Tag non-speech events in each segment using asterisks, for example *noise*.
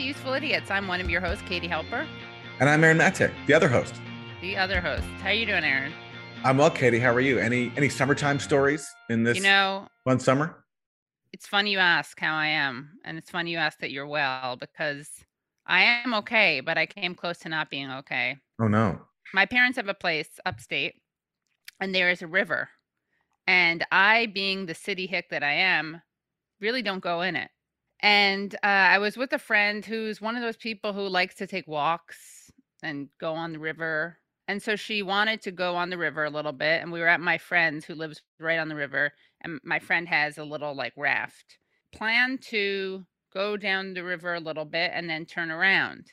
to Useful Idiots. I'm one of your hosts, Katie Halper. And I'm Aaron Maté, the other host. The other host. How you doing, Aaron? I'm well, Katie. How are you? Any any summertime stories in this You know, fun summer? it's funny you ask how I am, and it's funny you ask that you're well because I am okay, but I came close to not being okay. Oh no. My parents have a place upstate, and there is a river. And I, being the city hick that I am, really don't go in it. And uh, I was with a friend who's one of those people who likes to take walks and go on the river. And so she wanted to go on the river a little bit. And we were at my friend's who lives right on the river. And my friend has a little like raft. Plan to go down the river a little bit and then turn around.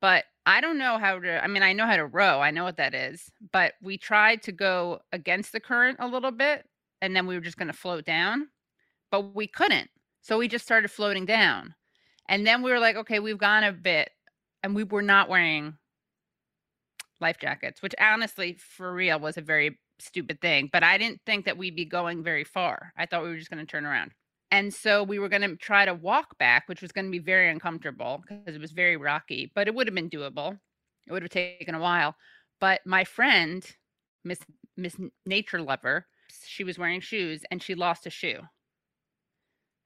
But I don't know how to, I mean, I know how to row, I know what that is. But we tried to go against the current a little bit. And then we were just going to float down. But we couldn't. So we just started floating down. And then we were like, okay, we've gone a bit. And we were not wearing life jackets, which honestly, for real, was a very stupid thing. But I didn't think that we'd be going very far. I thought we were just going to turn around. And so we were going to try to walk back, which was going to be very uncomfortable because it was very rocky, but it would have been doable. It would have taken a while. But my friend, Miss Miss Nature Lover, she was wearing shoes and she lost a shoe.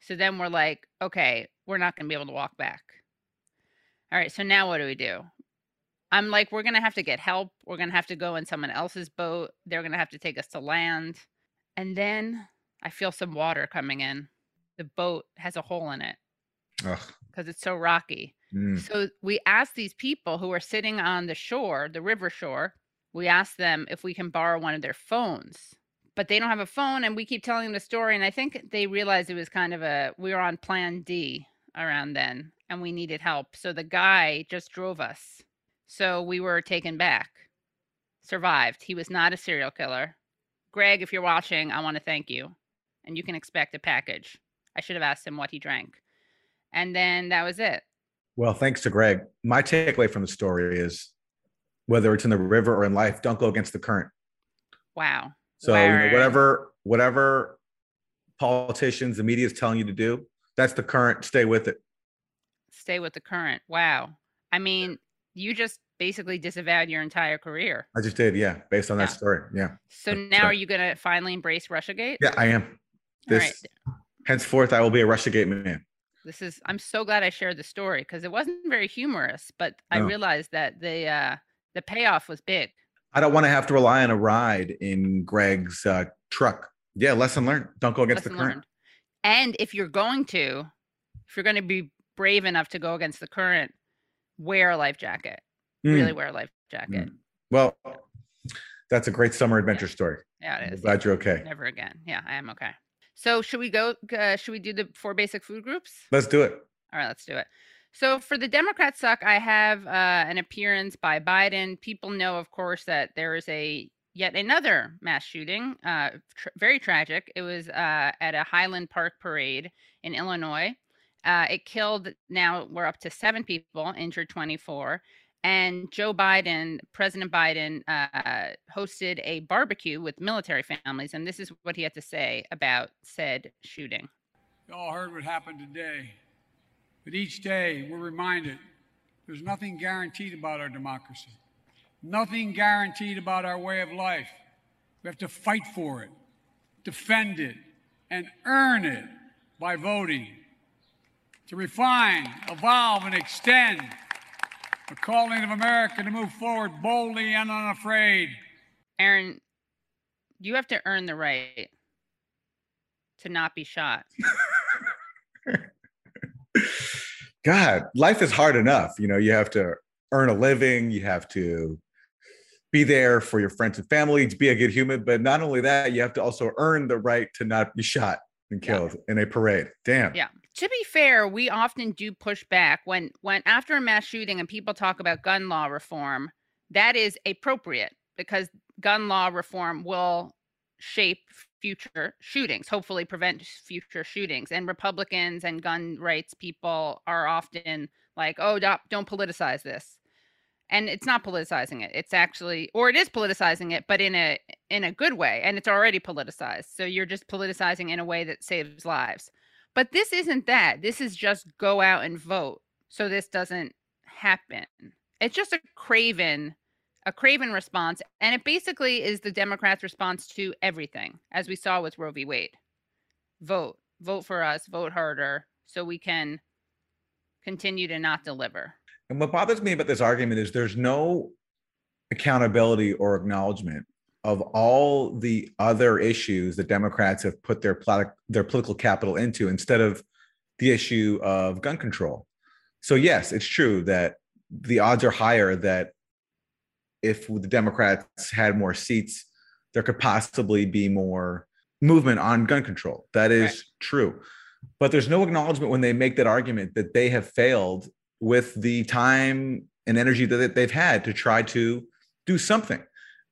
So then we're like, okay, we're not going to be able to walk back. All right, so now what do we do? I'm like, we're going to have to get help. We're going to have to go in someone else's boat. They're going to have to take us to land. And then I feel some water coming in. The boat has a hole in it because it's so rocky. Mm. So we asked these people who are sitting on the shore, the river shore, we asked them if we can borrow one of their phones. But they don't have a phone, and we keep telling them the story. And I think they realized it was kind of a we were on plan D around then, and we needed help. So the guy just drove us. So we were taken back. Survived. He was not a serial killer. Greg, if you're watching, I want to thank you. And you can expect a package. I should have asked him what he drank. And then that was it. Well, thanks to Greg. My takeaway from the story is whether it's in the river or in life, don't go against the current. Wow. So you know, whatever whatever politicians, the media is telling you to do, that's the current. Stay with it. Stay with the current. Wow. I mean, you just basically disavowed your entire career. I just did, yeah, based on that story. Yeah. So That's now right. are you going to finally embrace Russiagate? Yeah, I am. This right. henceforth I will be a Russiagate man. This is I'm so glad I shared the story because it wasn't very humorous, but I realized that the uh the payoff was big. I don't want to have to rely on a ride in Greg's uh, truck. Yeah, lesson learned. Don't go against Lesson the current. learned. And if you're going to, if you're going to be brave enough to go against the current, wear a life jacket. Mm, Really wear a life jacket. mm. Well, that's a great summer adventure story. Yeah, it I'm glad you're okay. Never again. Yeah, I am okay. So should we go? Uh, should we do the four basic food groups? Let's do it. All right, let's do it. So for the Democrats suck, I have uh, an appearance by Biden. People know, of course, that there is a yet another mass shooting. Uh, tr- very tragic. It was uh, at a Highland Park parade in Illinois. Uh, it killed. Now we're up to seven people, injured 24. And Joe Biden, President Biden, uh, hosted a barbecue with military families, and this is what he had to say about said shooting. You all heard what happened today. But each day we're reminded there's nothing guaranteed about our democracy, nothing guaranteed about our way of life. We have to fight for it, defend it, and earn it by voting. To refine, evolve, and extend the calling of America to move forward boldly and unafraid. Aaron, you have to earn the right to not be shot. *laughs* God, life is hard enough. You know, you have to earn a living, you have to be there for your friends and family, to be a good human. But not only that, you have to also earn the right to not be shot and Yeah. killed in a parade. Damn. Yeah. To be fair, we often do push back when when after a mass shooting and people talk about gun law reform, that is appropriate because gun law reform will shape future shootings, hopefully prevent future shootings. And Republicans and gun rights people are often like, "Oh, don't, politicize this." And it's not politicizing it. It's actually or it is politicizing it, but in a in a good way, and it's already politicized. So you're just politicizing in a way that saves lives. But this isn't that. This is just go out and vote. so this doesn't happen. It's just a craven, a craven response, and it basically is the Democrats' response to everything, as we saw with Roe v. Wade. Vote, vote for us, vote harder, so we can continue to not deliver. And what bothers me about this argument is there's no accountability or acknowledgement of all the other issues that Democrats have put their their political capital into instead of the issue of gun control. So yes, it's true that the odds are higher that if the Democrats had more seats, there could possibly be more movement on gun control. That is right. true. But there's no acknowledgement when they make that argument that they have failed with the time and energy that they've had to try to do something.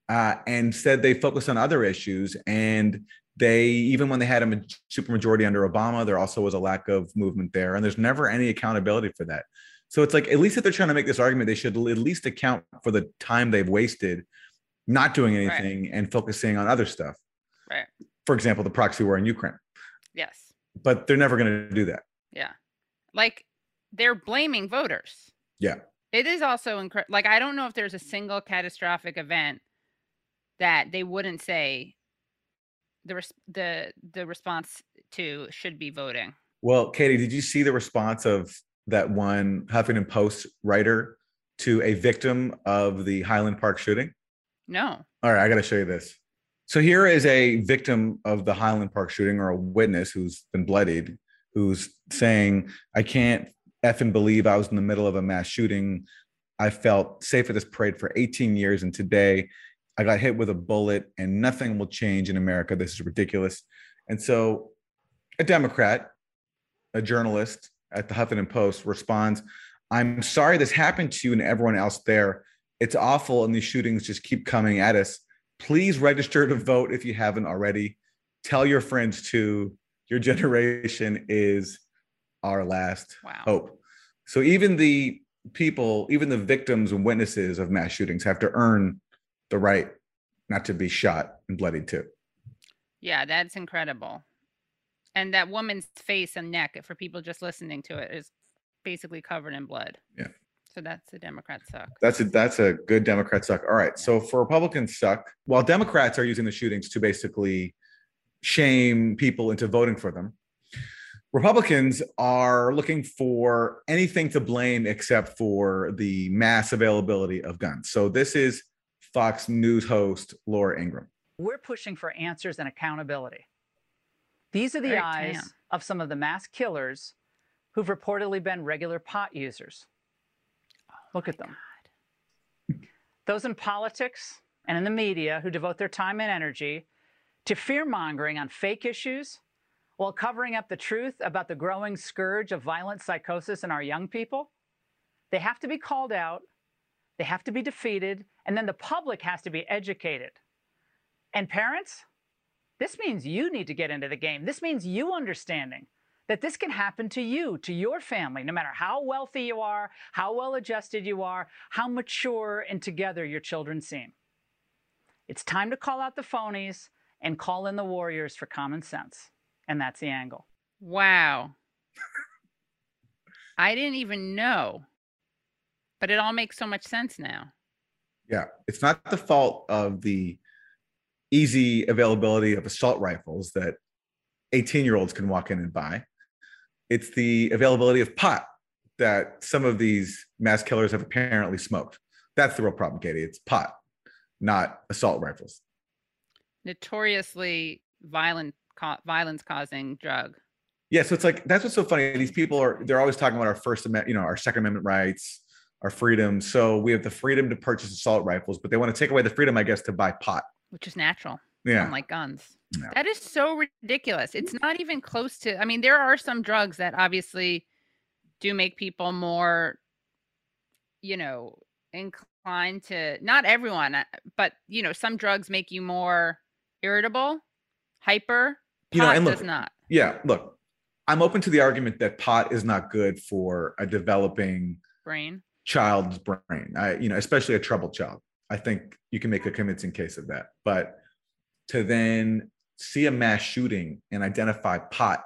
Uh, and instead, they focus on other issues. And they, even when they had a supermajority under Obama, there also was a lack of movement there. And there's never any accountability for that. So it's like, at least if they're trying to make this argument, they should at least account for the time they've wasted not doing anything right. and focusing on other stuff. Right. For example, the proxy war in Ukraine. Yes. But they're never going to do that. Yeah. Like they're blaming voters. Yeah. It is also incredible. Like, I don't know if there's a single catastrophic event that they wouldn't say the res- the the response to should be voting. Well, Katie, did you see the response of that one Huffington Post writer to a victim of the Highland Park shooting? No. All right, I got to show you this. So here is a victim of the Highland Park shooting or a witness who's been bloodied, who's saying, I can't effing believe I was in the middle of a mass shooting. I felt safe at this parade for 18 years. And today I got hit with a bullet and nothing will change in America. This is ridiculous. And so a Democrat, a journalist at the Huffington Post responds, I'm sorry this happened to you and everyone else there. It's awful. And these shootings just keep coming at us. Please register to vote if you haven't already. Tell your friends to. Your generation is our last wow. hope. So even the people, even the victims and witnesses of mass shootings have to earn the right not to be shot and bloodied too. Yeah, that's incredible. And that woman's face and neck, for people just listening to it, is basically covered in blood. Yeah. So that's a Democrat suck. That's a that's a good Democrat suck. All right. So for Republicans suck, while Democrats are using the shootings to basically shame people into voting for them, Republicans are looking for anything to blame except for the mass availability of guns. So this is Fox News host Laura Ingraham. We're pushing for answers and accountability. These are the eyes of some of the mass killers who've reportedly been regular pot users. Oh Look at them. God. Those in politics and in the media who devote their time and energy to fear mongering on fake issues while covering up the truth about the growing scourge of violent psychosis in our young people. They have to be called out, they have to be defeated, and then the public has to be educated. And parents, this means you need to get into the game. This means you understanding that this can happen to you, to your family, no matter how wealthy you are, how well adjusted you are, how mature and together your children seem. It's time to call out the phonies and call in the warriors for common sense. And that's the angle. Wow. I didn't even know, but it all makes so much sense now. Yeah. It's not the fault of the easy availability of assault rifles that 18 year olds can walk in and buy. It's the availability of pot that some of these mass killers have apparently smoked. That's the real problem, Katie. It's pot, not assault rifles. Notoriously violent co- violence causing drug. Yeah, so it's like that's what's so funny. These people are they're always talking about our first amendment, you know, our second amendment rights, our freedom. So we have the freedom to purchase assault rifles, but they want to take away the freedom, I guess, to buy pot, which is natural. Yeah, unlike guns. Yeah. That is so ridiculous. It's not even close to. I mean, there are some drugs that obviously do make people more, you know, inclined to. Not everyone, uh, but you know, some drugs make you more irritable, hyper, you know, and look, does not. Yeah, look, I'm open to the argument that pot is not good for a developing brain child's brain. I, you know, especially a troubled child. I think you can make a convincing case of that. But to then see a mass shooting and identify pot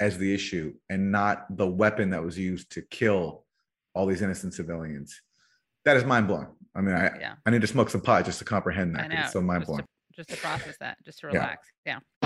as the issue and not the weapon that was used to kill all these innocent civilians. That is mind blowing. I mean, I Yeah. I need to smoke some pot just to comprehend that. It's so mind blowing. just to process that, just to Yeah. relax. Yeah.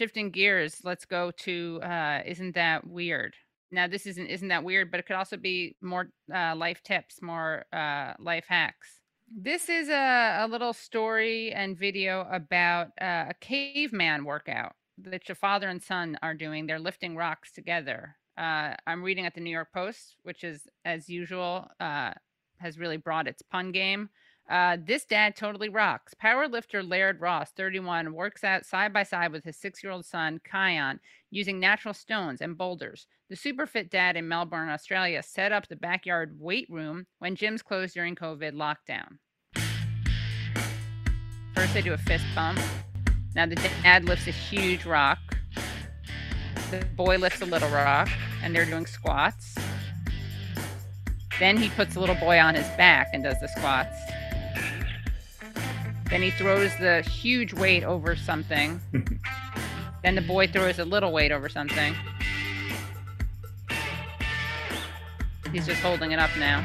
Shifting gears, let's go to uh, isn't that weird? Now this isn't isn't that weird, but it could also be more uh, life tips, more uh, life hacks. This is a, a little story and video about uh, a caveman workout that your father and son are doing. They're lifting rocks together. Uh, I'm reading at the New York Post, which is as usual uh, has really brought its pun game. Uh, this dad totally rocks. Powerlifter Laird Ross, 31, works out side by side with his six year old son, Kion, using natural stones and boulders. The super fit dad in Melbourne, Australia, set up the backyard weight room when gyms closed during COVID lockdown. First, they do a fist bump. Now, the dad lifts a huge rock. The boy lifts a little rock, and they're doing squats. Then he puts the little boy on his back and does the squats. Then he throws the huge weight over something. *laughs* then the boy throws a little weight over something. He's just holding it up now.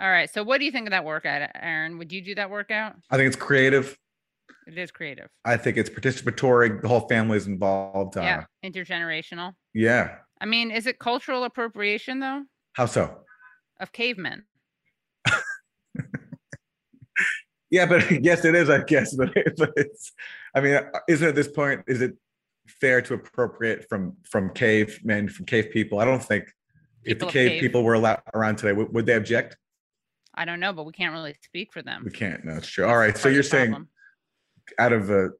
All right. So, what do you think of that workout, Aaron? Would you do that workout? I think it's creative. It is creative. I think it's participatory. The whole family is involved. Uh, yeah. Intergenerational. Yeah. I mean, is it cultural appropriation, though, How so? of cavemen? Yeah, but *laughs* yes, it is. I guess, but, *laughs* but it's. I mean, uh, isn't at this point is it fair to appropriate from from cave men from cave people? I don't think if the cave, cave. people were allowed around today, would, would they object? I don't know, but we can't really speak for them. We can't. No, it's true. All right. So you're saying out of a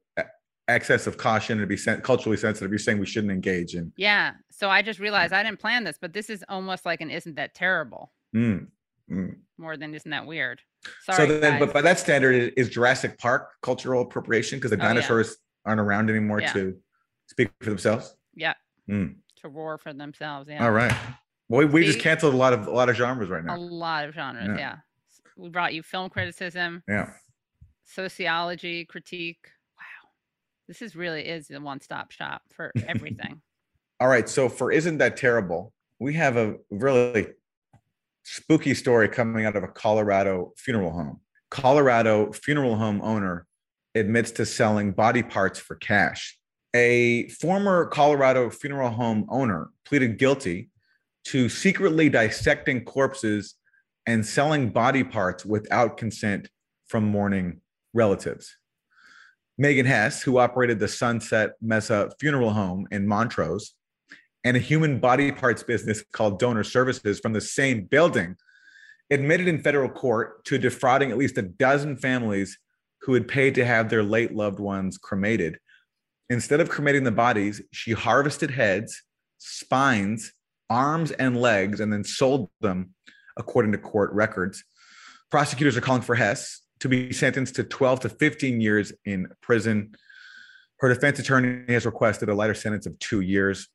excess of caution and be culturally sensitive, you're saying we shouldn't engage in. Yeah. So I just realized I didn't plan this, but this is almost like an isn't that terrible Mm, mm. more than isn't that weird. Sorry. So then, guys. but by that standard, is- Jurassic Park cultural appropriation because the Oh, yeah. dinosaurs aren't around anymore Yeah. to speak for themselves? yeah. Mm. To roar for themselves. Yeah. All right. Well, we, just canceled a lot of a lot of genres right now. A lot of genres. Yeah. Yeah. We brought you film criticism, Yeah. sociology, critique. Wow. This is really is a one-stop shop for *laughs* everything. All right. So for isn't that terrible? We have a really spooky story coming out of a Colorado funeral home. Colorado funeral home owner admits to selling body parts for cash. A former Colorado funeral home owner pleaded guilty to secretly dissecting corpses and selling body parts without consent from mourning relatives. Megan Hess, who operated the Sunset Mesa Funeral Home in Montrose, and a human body parts business called Donor Services from the same building, admitted in federal court to defrauding at least a dozen families who had paid to have their late loved ones cremated. Instead of cremating the bodies, she harvested heads, spines, arms, and legs, and then sold them, according to court records. Prosecutors are calling for Hess to be sentenced to 12 to 15 years in prison. Her defense attorney has requested a lighter sentence of two years.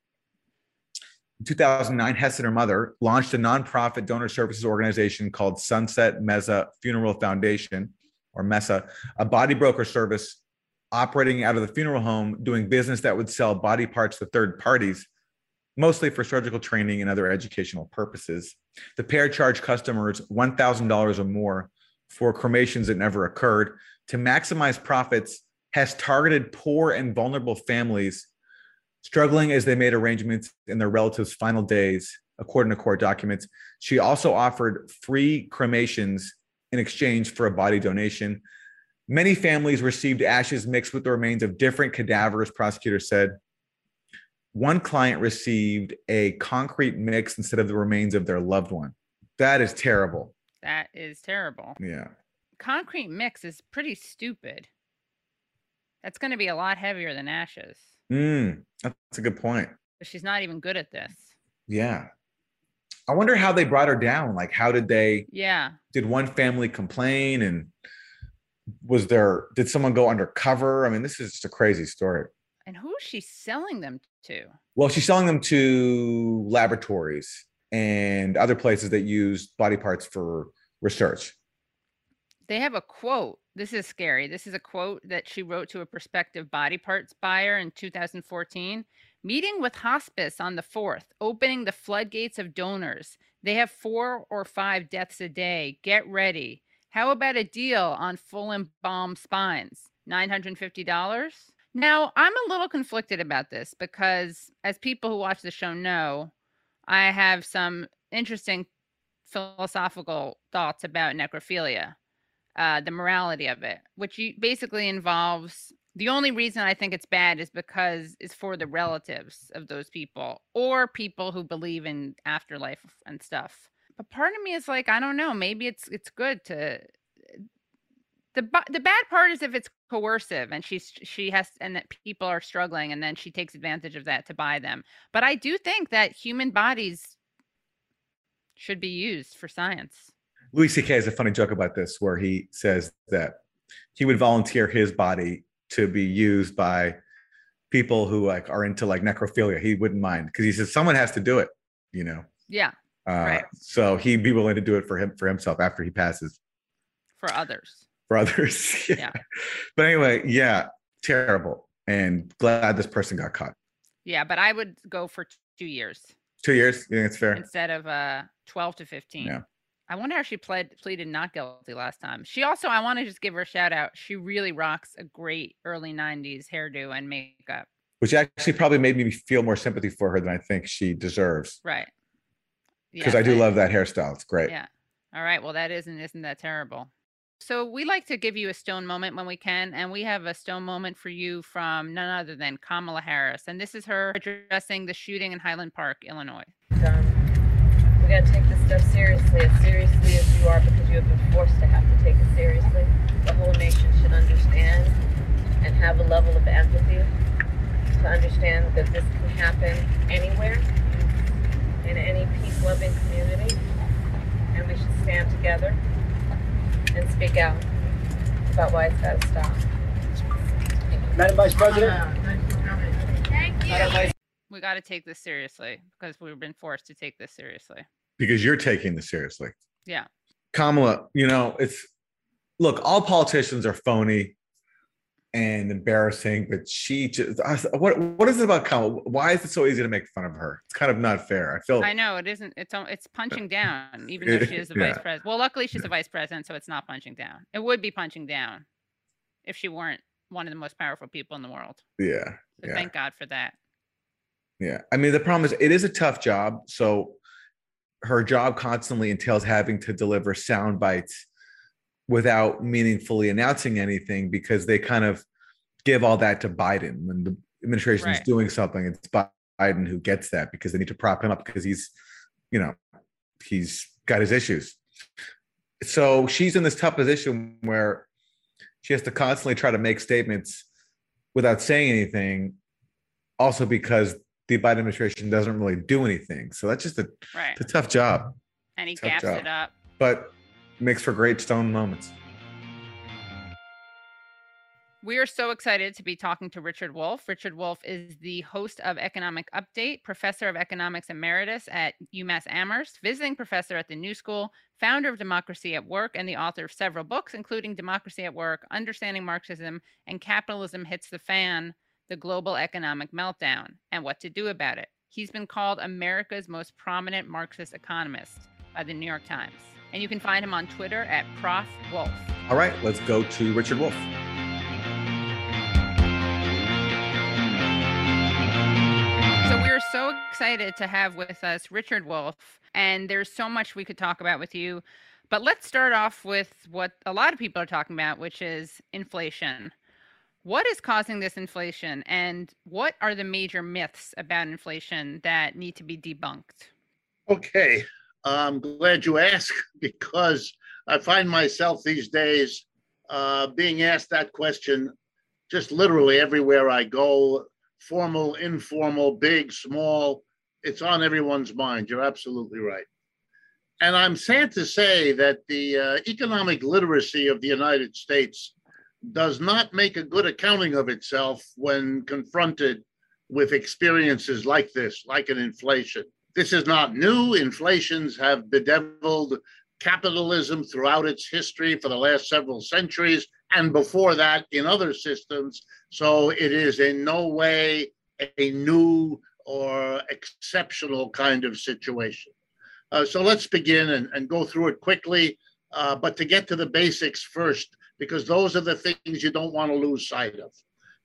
In 2009, Hess and her mother launched a nonprofit donor services organization called Sunset Mesa Funeral Foundation, or MESA, a body broker service operating out of the funeral home, doing business that would sell body parts to third parties, mostly for surgical training and other educational purposes. The pair charged customers $1,000 or more for cremations that never occurred. To maximize profits, Hess targeted poor and vulnerable families struggling as they made arrangements in their relatives' final days, according to court documents. She also offered free cremations in exchange for a body donation. Many families received ashes mixed with the remains of different cadavers, prosecutors said. One client received a concrete mix instead of the remains of their loved one. That is terrible. that is terrible. Yeah. Concrete mix is pretty stupid. That's going to be a lot heavier than ashes. Mm, that's a good point. But she's not even good at this. Yeah. I wonder how they brought her down. Like, how did they? Yeah. Did one family complain, and was there? Did someone go undercover? I mean, this is just a crazy story. And who is she selling them to? Well, she's selling them to laboratories and other places that use body parts for research. They have a quote. This is scary. This is a quote that she wrote to a prospective body parts buyer in 2014. Meeting with hospice on the 4th, opening the floodgates of donors. They have four or five deaths a day. Get ready. How about a deal on full embalmed spines? $950? Now, I'm a little conflicted about this because, as people who watch the show know, I have some interesting philosophical thoughts about necrophilia uh, the morality of it, which you, basically involves the only reason I think it's bad is because it's for the relatives of those people or people who believe in afterlife and stuff. But part of me is like, I don't know, maybe it's it's good to the the bad part is if it's coercive and she's she has and that people are struggling and then she takes advantage of that to buy them. But I do think that human bodies should be used for science. Louis C.K. has a funny joke about this where he says that he would volunteer his body to be used by people who like are into like necrophilia. He wouldn't mind because he says someone has to do it, you know. Yeah. Uh, right. So he'd be willing to do it for him for himself after he passes. For others. For others. *laughs* yeah. yeah. But anyway, yeah, terrible. And glad this person got caught. Yeah, but I would go for two years. Two years? Yeah, it's fair. Instead of uh 12 to 15. Yeah. I wonder how she pled pleaded not guilty last time. She also, I want to just give her a shout out. She really rocks a great early '90s hairdo and makeup, which actually probably made me feel more sympathy for her than I think she deserves. Right. Because yeah, I do love that hairstyle. It's great. Yeah. All right. Well, that isn't isn't that terrible. So we like to give you a stone moment when we can, and we have a stone moment for you from none other than Kamala Harris, and this is her addressing the shooting in Highland Park, Illinois. Um, we got to take this stuff seriously, as seriously as you are, because you have been forced to have to take it seriously. The whole nation should understand and have a level of empathy to understand that this can happen anywhere in any peace-loving community, and we should stand together and speak out about why it's got to stop. Uh, Madam Vice President. Thank you. We got to take this seriously because we've been forced to take this seriously because you're taking this seriously. Yeah. Kamala, you know, it's look, all politicians are phony and embarrassing, but she just I, what what is it about Kamala? Why is it so easy to make fun of her? It's kind of not fair. I feel I know it isn't. It's it's punching *laughs* down, even though she is the yeah. vice president. Well, luckily she's the vice president, so it's not punching down. It would be punching down if she weren't one of the most powerful people in the world. Yeah. So yeah. thank God for that. Yeah. I mean, the problem is it is a tough job. So her job constantly entails having to deliver sound bites without meaningfully announcing anything because they kind of give all that to Biden when the administration right. is doing something. It's Biden who gets that because they need to prop him up because he's, you know, he's got his issues. So she's in this tough position where she has to constantly try to make statements without saying anything. Also, because the Biden administration doesn't really do anything. So that's just a, right. a tough job. And he gaps it up. But makes for great stone moments. We are so excited to be talking to Richard Wolff. Richard Wolff is the host of Economic Update, professor of economics emeritus at UMass Amherst, visiting professor at the New School, founder of Democracy at Work, and the author of several books, including Democracy at Work, Understanding Marxism, and Capitalism Hits the Fan the global economic meltdown and what to do about it. He's been called America's most prominent Marxist economist by the New York Times. And you can find him on Twitter at Prof. Wolff. All right, let's go to Richard Wolff. So we're so excited to have with us Richard Wolff. and there's so much we could talk about with you. But let's start off with what a lot of people are talking about, which is inflation. What is causing this inflation, and what are the major myths about inflation that need to be debunked? Okay, I'm glad you asked *laughs* because I find myself these days uh, being asked that question just literally everywhere I go formal, informal, big, small, It's on everyone's mind. You're absolutely right. And I'm sad to say that the uh, economic literacy of the United States does not make a good accounting of itself when confronted with experiences like this, like an inflation. This is not new. Inflations have bedeviled capitalism throughout its history for the last several centuries, and before that in other systems. So it is in no way a new or exceptional kind of situation. Uh, so let's begin and, and, go through it quickly. Uh, but to get to the basics first, because those are the things you don't want to lose sight of.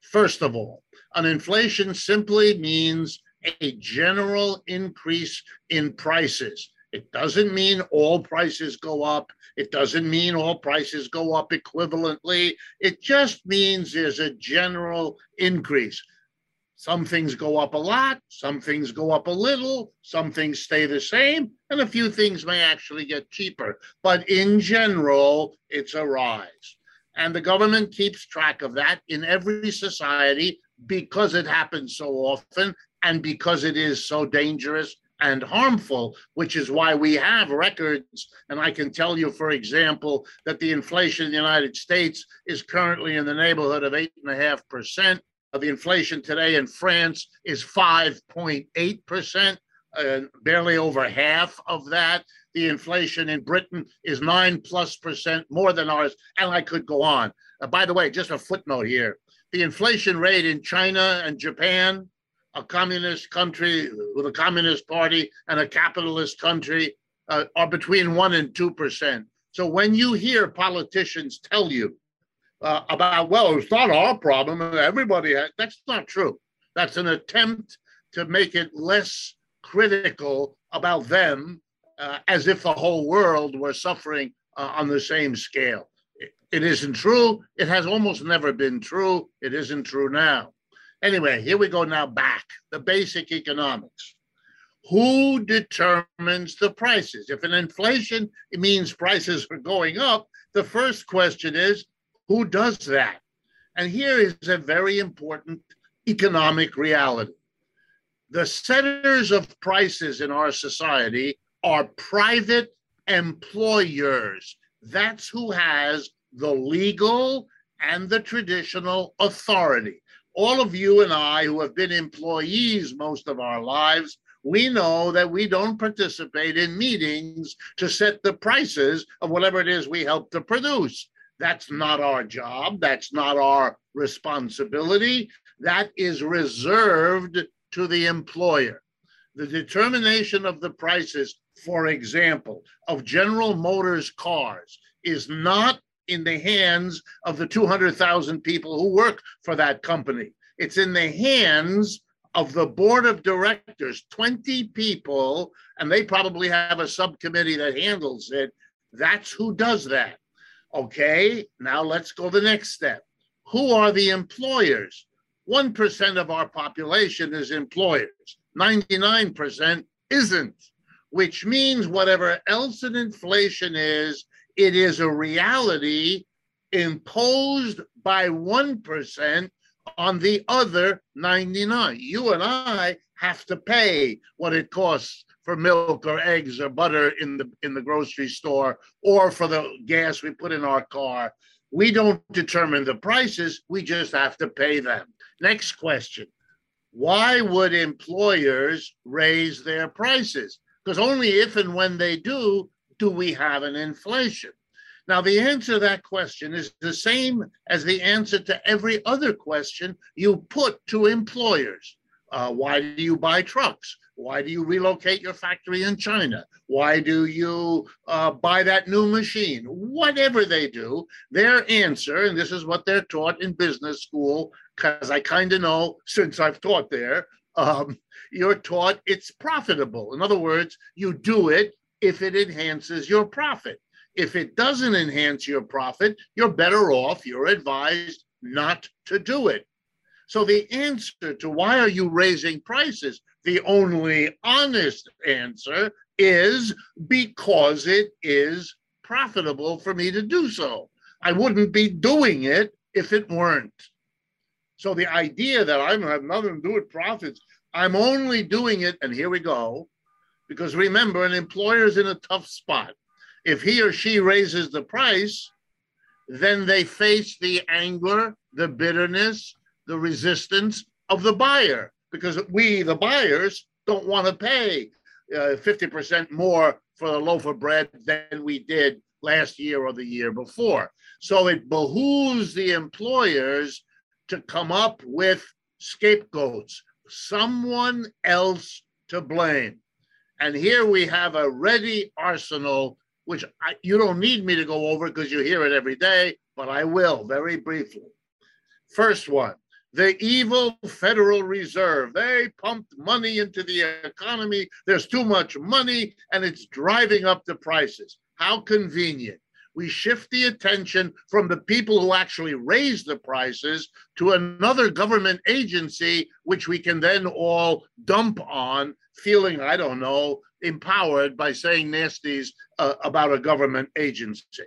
First of all, an inflation simply means a general increase in prices. It doesn't mean all prices go up. It doesn't mean all prices go up equivalently. It just means there's a general increase. Some things go up a lot, some things go up a little, some things stay the same, and a few things may actually get cheaper. But in general, it's a rise. And the government keeps track of that in every society because it happens so often and because it is so dangerous and harmful, which is why we have records. And I can tell you, for example, that the inflation in the United States is currently in the neighborhood of 8.5%. The inflation today in France is 5.8%, uh, barely over half of that. The inflation in Britain is nine plus percent more than ours, and I could go on. Uh, by the way, just a footnote here the inflation rate in China and Japan, a communist country with a communist party and a capitalist country, uh, are between one and two percent. So when you hear politicians tell you uh, about, well, it's not our problem, everybody has, that's not true. That's an attempt to make it less critical about them uh, as if the whole world were suffering uh, on the same scale. It isn't true. It has almost never been true. It isn't true now. Anyway, here we go now back the basic economics. Who determines the prices? If an inflation means prices are going up, the first question is who does that? And here is a very important economic reality. The setters of prices in our society are private employers. That's who has the legal and the traditional authority. All of you and I, who have been employees most of our lives, we know that we don't participate in meetings to set the prices of whatever it is we help to produce. That's not our job. That's not our responsibility. That is reserved to the employer. The determination of the prices, for example, of General Motors cars is not in the hands of the 200,000 people who work for that company. It's in the hands of the board of directors, 20 people, and they probably have a subcommittee that handles it. That's who does that. Okay, now let's go the next step. Who are the employers? 1% of our population is employers, 99% isn't, which means whatever else an inflation is, it is a reality imposed by 1% on the other 99. You and I have to pay what it costs for milk or eggs or butter in the in the grocery store or for the gas we put in our car. We don't determine the prices, we just have to pay them. Next question. Why would employers raise their prices? Because only if and when they do do we have an inflation? Now, the answer to that question is the same as the answer to every other question you put to employers. Uh, why do you buy trucks? Why do you relocate your factory in China? Why do you uh, buy that new machine? Whatever they do, their answer, and this is what they're taught in business school, because I kind of know since I've taught there, um, you're taught it's profitable. In other words, you do it if it enhances your profit. If it doesn't enhance your profit, you're better off, you're advised not to do it. So the answer to why are you raising prices, the only honest answer is because it is profitable for me to do so. I wouldn't be doing it if it weren't. So the idea that I'm have nothing to do with profits, I'm only doing it, and here we go, because remember, an employer is in a tough spot. If he or she raises the price, then they face the anger, the bitterness, the resistance of the buyer, because we, the buyers, don't want to pay uh, 50% more for a loaf of bread than we did last year or the year before. So it behooves the employers to come up with scapegoats, someone else to blame. And here we have a ready arsenal, which I, you don't need me to go over because you hear it every day, but I will very briefly. First one the evil Federal Reserve. They pumped money into the economy. There's too much money and it's driving up the prices. How convenient. We shift the attention from the people who actually raise the prices to another government agency, which we can then all dump on, feeling, I don't know, empowered by saying nasties uh, about a government agency.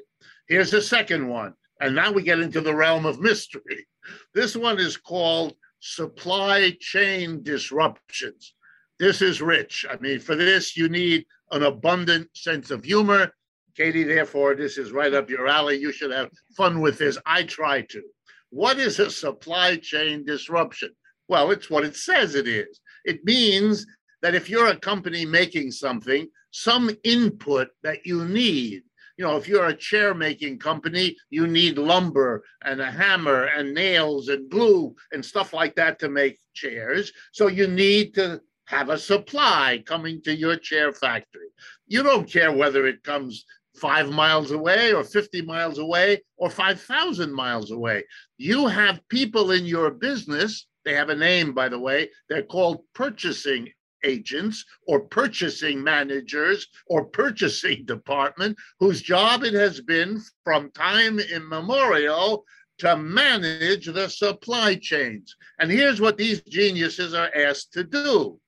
Here's the second one. And now we get into the realm of mystery. This one is called supply chain disruptions. This is rich. I mean, for this, you need an abundant sense of humor. Katie, therefore, this is right up your alley. You should have fun with this. I try to. What is a supply chain disruption? Well, it's what it says it is. It means that if you're a company making something, some input that you need you know, if you're a chair making company, you need lumber and a hammer and nails and glue and stuff like that to make chairs. So you need to have a supply coming to your chair factory. You don't care whether it comes five miles away or 50 miles away or 5,000 miles away. You have people in your business. They have a name, by the way. They're called purchasing agents or purchasing managers or purchasing *laughs* department whose job it has been from time immemorial to manage the supply chains. And here's what these geniuses are asked to do.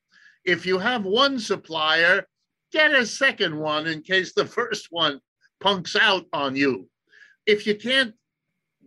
If you have one supplier, get a second one in case the first one punks out on you. If you can't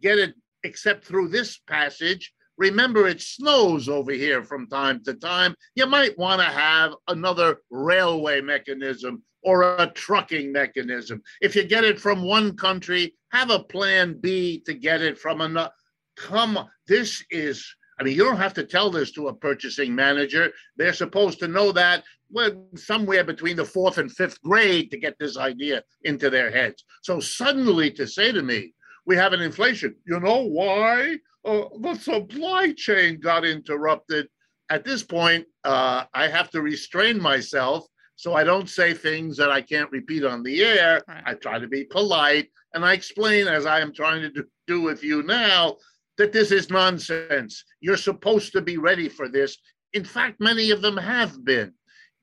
get it except through this passage, Remember, it snows over here from time to time. You might want to have another railway mechanism or a trucking mechanism. If you get it from one country, have a plan B to get it from another. Come this is, I mean, you don't have to tell this to a purchasing manager. They're supposed to know that well, somewhere between the fourth and fifth grade to get this idea into their heads. So suddenly to say to me, we have an inflation. You know why? Uh, the supply chain got interrupted. At this point, uh, I have to restrain myself so I don't say things that I can't repeat on the air. Right. I try to be polite and I explain, as I am trying to do, do with you now, that this is nonsense. You're supposed to be ready for this. In fact, many of them have been.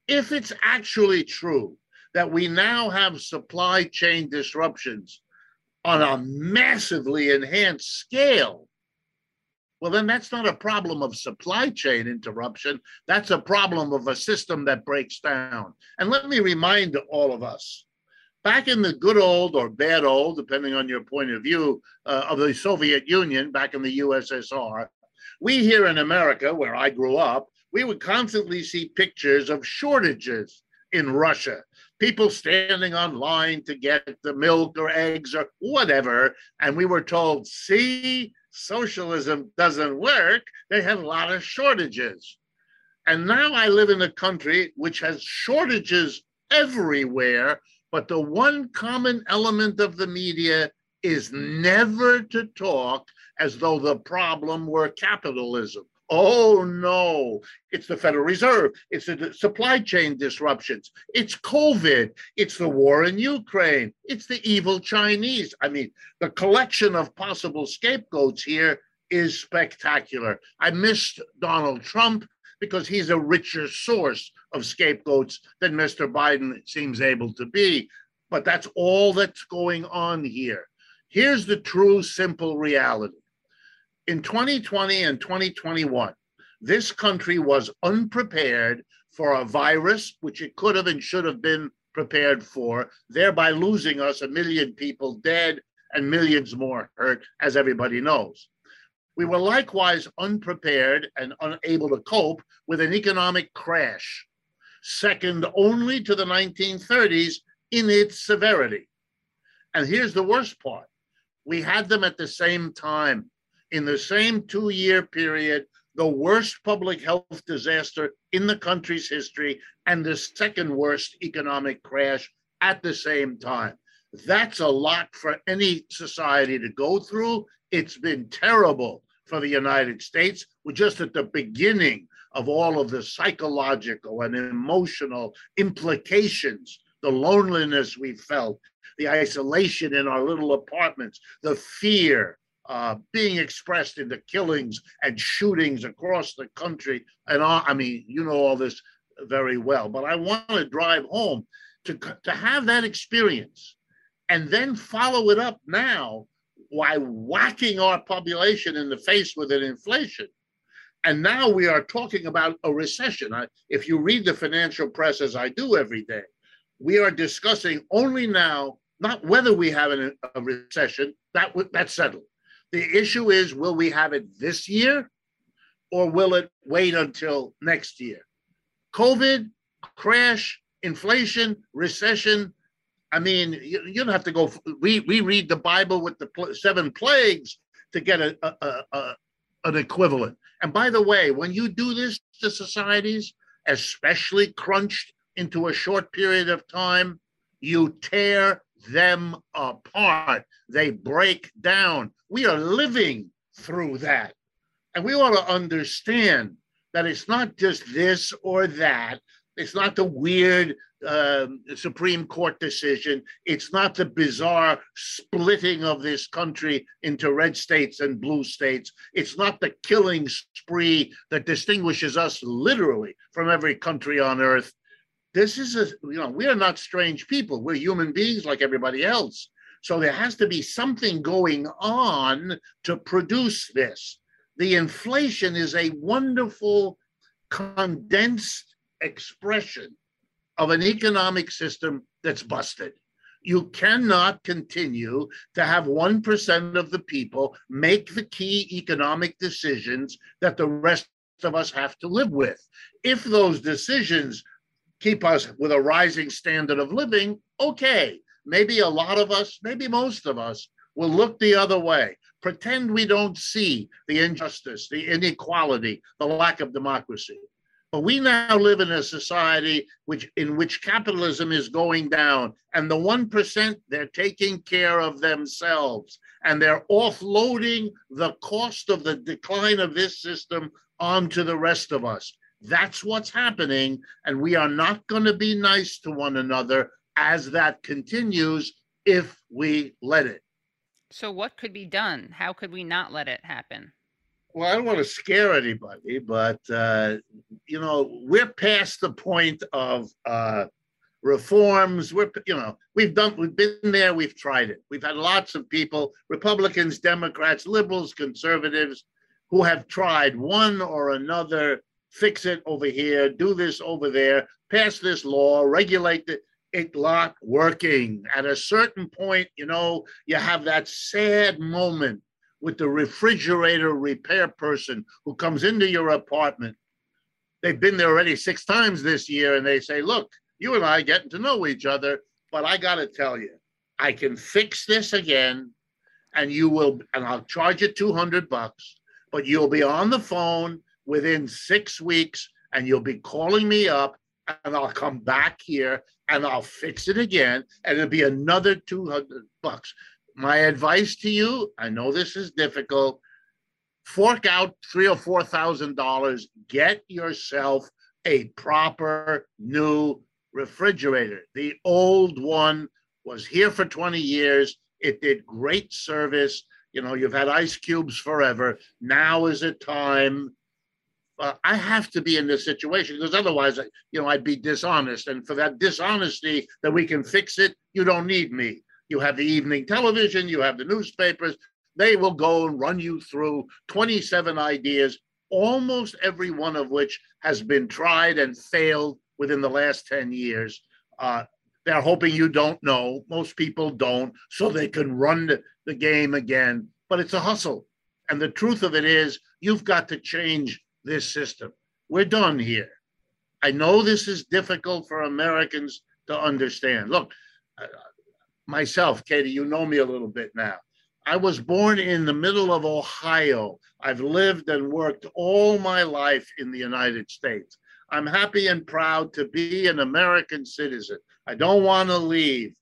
If it's actually true that we now have supply chain disruptions on a massively enhanced scale, well, then that's not a problem of supply chain interruption. That's a problem of a system that breaks down. And let me remind all of us back in the good old or bad old, depending on your point of view, uh, of the Soviet Union, back in the USSR, we here in America, where I grew up, we would constantly see pictures of shortages in Russia people standing on line to get the milk or eggs or whatever. And we were told, see, socialism doesn't work. They have a lot of shortages. And now I live in a country which has shortages everywhere, but the one common element of the media is never to talk as though the problem were capitalism. Oh no, it's the Federal Reserve, it's the supply chain disruptions, it's COVID, it's the war in Ukraine, it's the evil Chinese. I mean, the collection of possible scapegoats here is spectacular. I missed Donald Trump because he's a richer source of scapegoats than Mr. Biden seems able to be. But that's all that's going on here. Here's the true, simple reality in 2020 and 2021, this country was unprepared for a virus, which it could have and should have been prepared for, thereby losing us a million people dead and millions more hurt, as everybody knows. We were likewise unprepared and unable to cope with an economic crash, second only to the 1930s in its severity. And here's the worst part we had them at the same time. In the same two year period, the worst public health disaster in the country's history and the second worst economic crash at the same time. That's a lot for any society to go through. It's been terrible for the United States. We're just at the beginning of all of the psychological and emotional implications, the loneliness we felt, the isolation in our little apartments, the fear, uh, being expressed in the killings and shootings across the country. And all, I mean, you know all this very well, but I want to drive home to, to have that experience and then follow it up now by whacking our population in the face with an inflation. And now we are talking about a recession. I, if you read the financial press, as I do every day, we are discussing only now, not whether we have an, a recession, that, that's settled. The issue is will we have it this year or will it wait until next year? COVID, crash, inflation, recession. I mean, you, you don't have to go We we read the Bible with the seven plagues to get a, a, a, an equivalent. And by the way, when you do this to societies, especially crunched into a short period of time, you tear them apart. They break down. We are living through that. And we ought to understand that it's not just this or that. It's not the weird um, Supreme Court decision. It's not the bizarre splitting of this country into red states and blue states. It's not the killing spree that distinguishes us literally from every country on earth this is a you know we are not strange people we're human beings like everybody else so there has to be something going on to produce this the inflation is a wonderful condensed expression of an economic system that's busted you cannot continue to have 1% of the people make the key economic decisions that the rest of us have to live with. If those decisions keep us with a rising standard of living, okay, maybe a lot of us, maybe most of us will look the other way, pretend we don't see the injustice, the inequality, the lack of democracy. But we now live in a society which in which capitalism is going down, and the 1% they're taking care of themselves and they're offloading the cost of the decline of this system onto the rest of us. That's what's happening. And we are not going to be nice to one another as that continues if we let it. So, what could be done? How could we not let it happen? Well, I don't want to scare anybody, but uh, you know, we're past the point of uh, reforms. We're, you know, we've done, we've been there, we've tried it. We've had lots of people, Republicans, Democrats, liberals, conservatives, who have tried one or another fix it over here, do this over there, pass this law, regulate it. It not working. At a certain point, you know, you have that sad moment with the refrigerator repair person who comes into your apartment. They've been there already six times this year, and they say, Look, you and I getting to know each other, but I got to tell you, I can fix this again, and you will, and I'll charge you 200 bucks, but you'll be on the phone within six weeks and you'll be calling me up and I'll come back here and I'll fix it again and it'll be another 200 bucks. My advice to you, I know this is difficult, fork out three or four thousand dollars, get yourself a proper new refrigerator. The old one was here for 20 years. It did great service. You know, you've had ice cubes forever. Now is a time uh, I have to be in this situation because otherwise, you know, I'd be dishonest. And for that dishonesty that we can fix it, you don't need me. You have the evening television, you have the newspapers. They will go and run you through 27 ideas, almost every one of which has been tried and failed within the last 10 years. Uh, they're hoping you don't know. Most people don't, so they can run the, game again. But it's a hustle. And the truth of it is, you've got to change this system. We're done here. I know this is difficult for Americans to understand. Look, uh, myself, Katie, you know me a little bit now. I was born in the middle of Ohio. I've lived and worked all my life in the United States. I'm happy and proud to be an American citizen. I don't want to leave,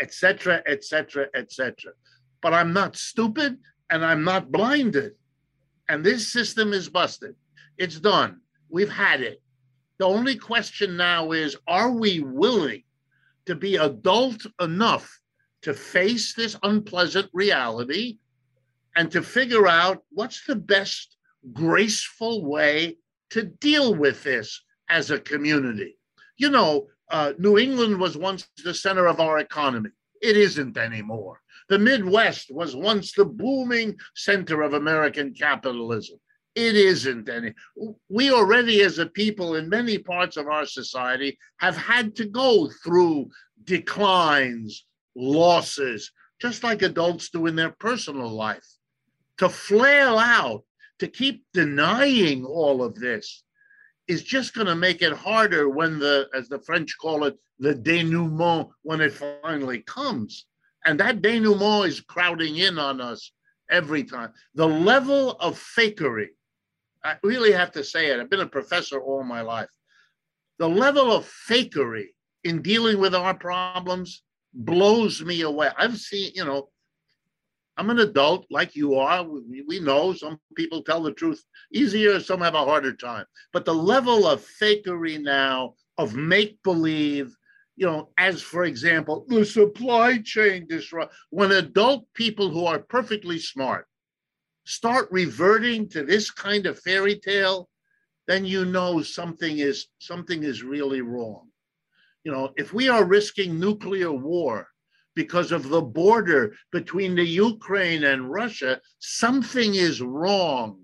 etc., etc., etc. But I'm not stupid and I'm not blinded. And this system is busted. It's done. We've had it. The only question now is are we willing to be adult enough to face this unpleasant reality and to figure out what's the best graceful way to deal with this as a community. You know, uh, New England was once the center of our economy. It isn't anymore. The Midwest was once the booming center of American capitalism. It isn't any. We already, as a people, in many parts of our society, have had to go through declines, losses, just like adults do in their personal life. To flail out, to keep denying all of this, is just going to make it harder when the, as the French call it, the denouement, when it finally comes. And that denouement is crowding in on us every time. The level of fakery, I really have to say it, I've been a professor all my life. The level of fakery in dealing with our problems blows me away. I've seen, you know, I'm an adult like you are. We, we, know some people tell the truth easier, some have a harder time. But the level of fakery now, of make believe, you know, as for example, the supply chain disrupt, when adult people who are perfectly smart start reverting to this kind of fairy tale, then you know something is something is really wrong. You know, if we are risking nuclear war because of the border between the Ukraine and Russia, something is wrong.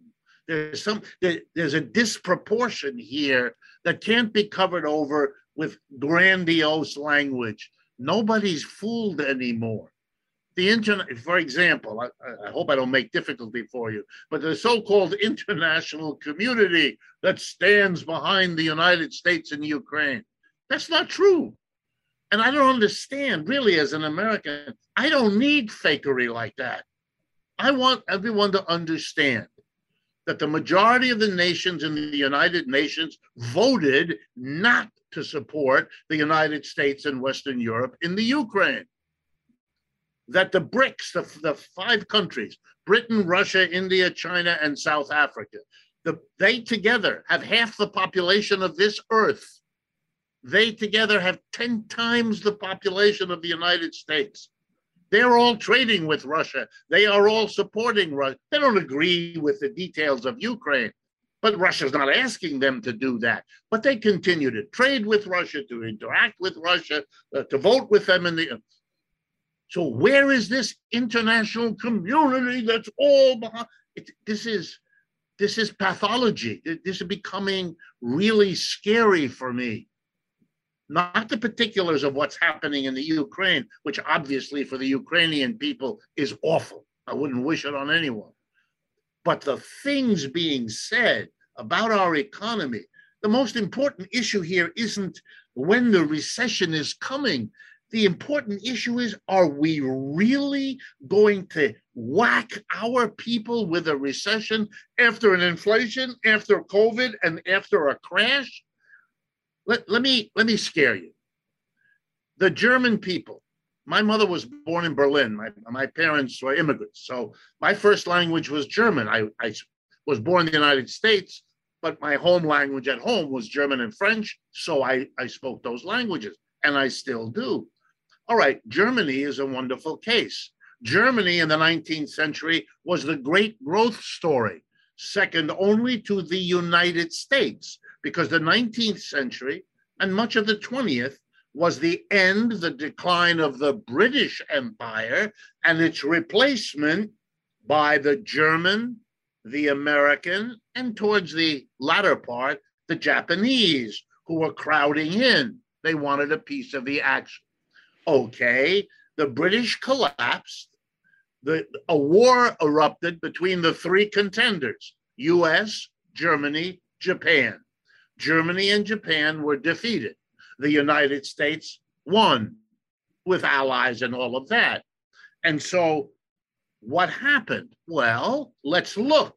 There's some there's a disproportion here that can't be covered over with grandiose language. Nobody's fooled anymore. The internet, for example, I, I hope I don't make difficulty for you, but the so-called international community that stands behind the United States and Ukraine. That's not true. And I don't understand, really, as an American, I don't need fakery like that. I want everyone to understand that the majority of the nations in the United Nations voted not to support the United States and Western Europe in the Ukraine. That the BRICS, the, the five countries, Brazil, Russia, India, China, and South Africa, the, they together have half the population of this earth they together have 10 times the population of the United States. They're all trading with Russia. They are all supporting Russia. They don't agree with the details of Ukraine, but Russia's not asking them to do that. But they continue to trade with Russia, to interact with Russia, uh, to vote with them in the. So where is this international community that's all behind? It, this is this is pathology. This is becoming really scary for me not the particulars of what's happening in the Ukraine, which obviously for the Ukrainian people is awful. I wouldn't wish it on anyone. But the things being said about our economy, the most important issue here isn't when the recession is coming. The important issue is are we really going to whack our people with a recession after an inflation, after COVID, and after a crash? Let, let me let me scare you. The German people. My mother was born in Berlin. My, my parents were immigrants. So my first language was German. I, I was born in the United States, but my home language at home was German and French. So I, I spoke those languages, and I still do. All right, Germany is a wonderful case. Germany in the 19th century was the great growth story, second only to the United States because the 19th century and much of the 20th was the end, the decline of the British Empire and its replacement by the German, the American, and towards the latter part, the Japanese, who were crowding in. They wanted a piece of the action. Okay, the British collapsed. the, a war erupted between the three contenders US, Germany, Japan. Germany and Japan were defeated. The United States won with allies and all of that. And so, what happened? Well, let's look.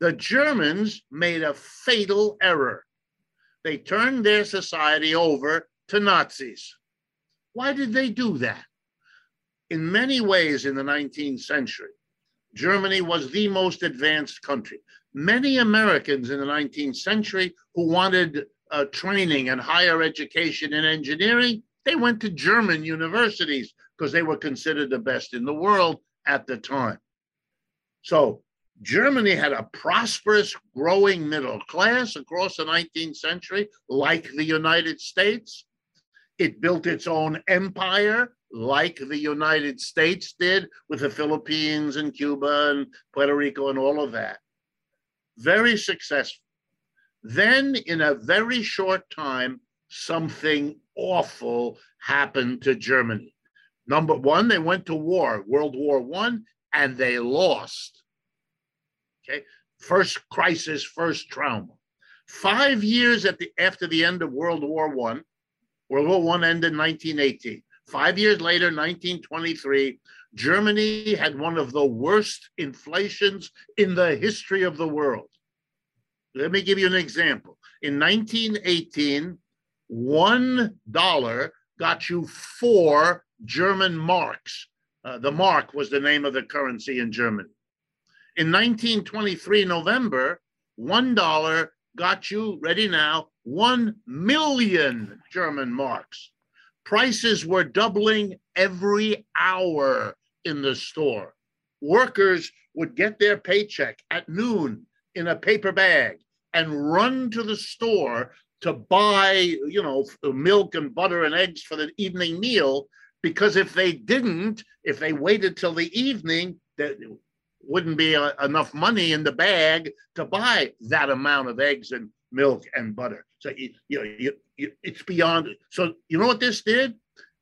The Germans made a fatal error. They turned their society over to Nazis. Why did they do that? In many ways, in the 19th century, Germany was the most advanced country. Many Americans in the 19th century who wanted uh, training and higher education in engineering, they went to German universities because they were considered the best in the world at the time. So Germany had a prosperous, growing middle class across the 19th century, like the United States. It built its own empire, like the United States did with the Philippines and Cuba and Puerto Rico and all of that. Very successful. Then, in a very short time, something awful happened to Germany. Number one, they went to war, World War One, and they lost. Okay, first crisis, first trauma. Five years at the after the end of World War One, World War One ended in 1918. Five years later, 1923, Germany had one of the worst inflations in the history of the world. Let me give you an example. In 1918, one dollar got you four German marks. Uh, the mark was the name of the currency in Germany. In 1923, November, one dollar got you, ready now, one million German marks. Prices were doubling every hour in the store. Workers would get their paycheck at noon in a paper bag and run to the store to buy, you know, milk and butter and eggs for the evening meal. Because if they didn't, if they waited till the evening, there wouldn't be a, uh, enough money in the bag to buy that amount of eggs and milk and butter. So you, you know, you, you, it's beyond. So you know what this did?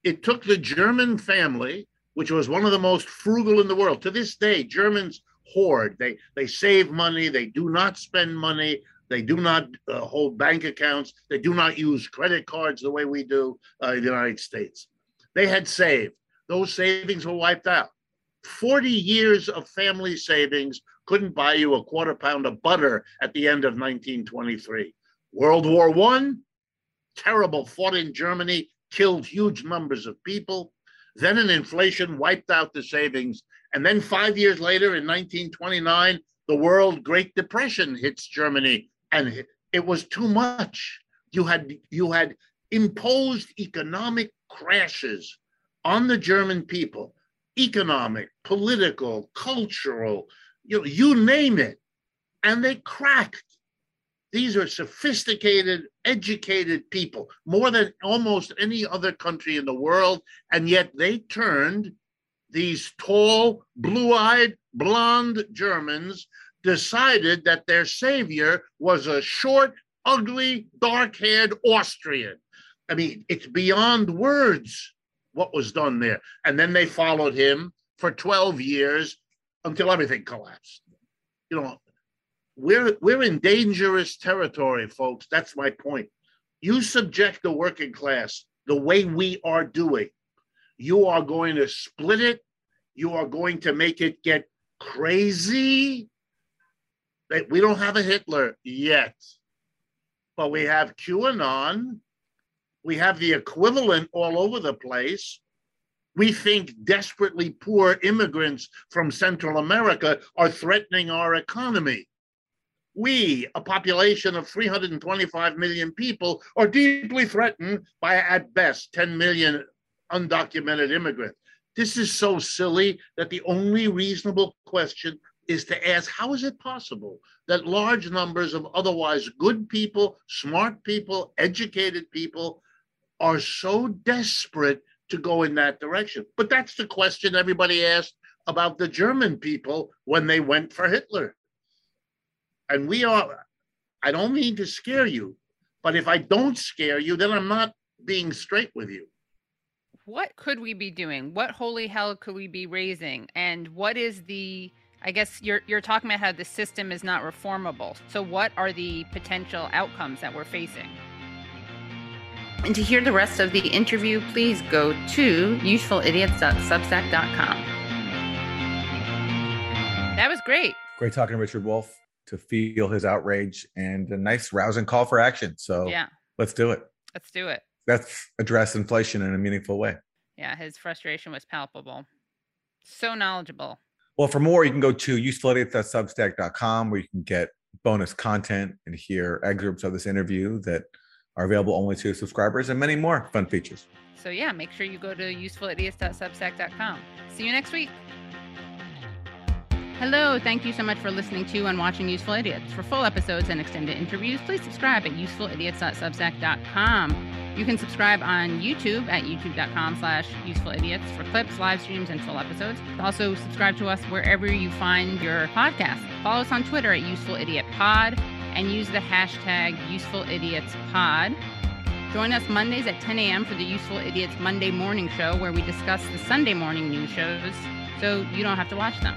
It took the German family, which was one of the most frugal in the world. To this day, Germans hoard. They they save money. They do not spend money. They do not uh, hold bank accounts. They do not use credit cards the way we do uh, in the United States. They had saved. Those savings were wiped out. 40 years of family savings couldn't buy you a quarter pound of butter at the end of 1923. World War One, terrible, fought in Germany, killed huge numbers of people. Then an inflation wiped out the savings. And then five years later, in 1929, the World Great Depression hits Germany, and it was too much. You had you had imposed economic crashes on the German people economic, political, cultural, you know, you name it. And they cracked. These are sophisticated, educated people, more than almost any other country in the world. And yet they turned these tall, blue eyed, blonde Germans, decided that their savior was a short, ugly, dark haired Austrian. I mean, it's beyond words what was done there. And then they followed him for 12 years until everything collapsed. You know, we're we're in dangerous territory, folks. That's my point. You subject the working class the way we are doing, you are going to split it. You are going to make it get crazy. We don't have a Hitler yet, but we have QAnon we have the equivalent all over the place. We think desperately poor immigrants from Central America are threatening our economy. We, a population of 325 million people, are deeply threatened by, at best, 10 million undocumented immigrants. This is so silly that the only reasonable question is to ask how is it possible that large numbers of otherwise good people, smart people, educated people are so desperate to go in that direction. But that's the question everybody asked about the German people when they went for Hitler. And we are, I don't mean to scare you, but if I don't scare you, then I'm not being straight with you. what could we be doing? What holy hell could we be raising? And what is the I guess you're you're talking about how the system is not reformable. So what are the potential outcomes that we're facing? And to hear the rest of the interview, please go to usefulidiots.substack.com. That was great. Great talking to Richard Wolff to feel his outrage and a nice rousing call for action. So yeah, let's do it. Let's do it. Let's address inflation in a meaningful way. Yeah, his frustration was palpable. So knowledgeable. Well, for more, you can go to usefulidiots.substack.com where you can get bonus content and hear excerpts of this interview that are available only to subscribers and many more fun features. So yeah, make sure you go to usefulidiots.substack.com. See you next week. Hello, thank you so much for listening to and watching Useful Idiots. For full episodes and extended interviews, please subscribe at usefulidiots.substack.com. You can subscribe on YouTube at youtube.com slash usefulidiots for clips, live streams, and full episodes. Also, subscribe to us wherever you find your podcast. Follow us on Twitter at usefulIdiotPod and use the hashtag usefulidiots.pod. Join us Mondays at 10 a.m. for the Useful Idiots Monday Morning Show, where we discuss the Sunday morning news shows so you don't have to watch them.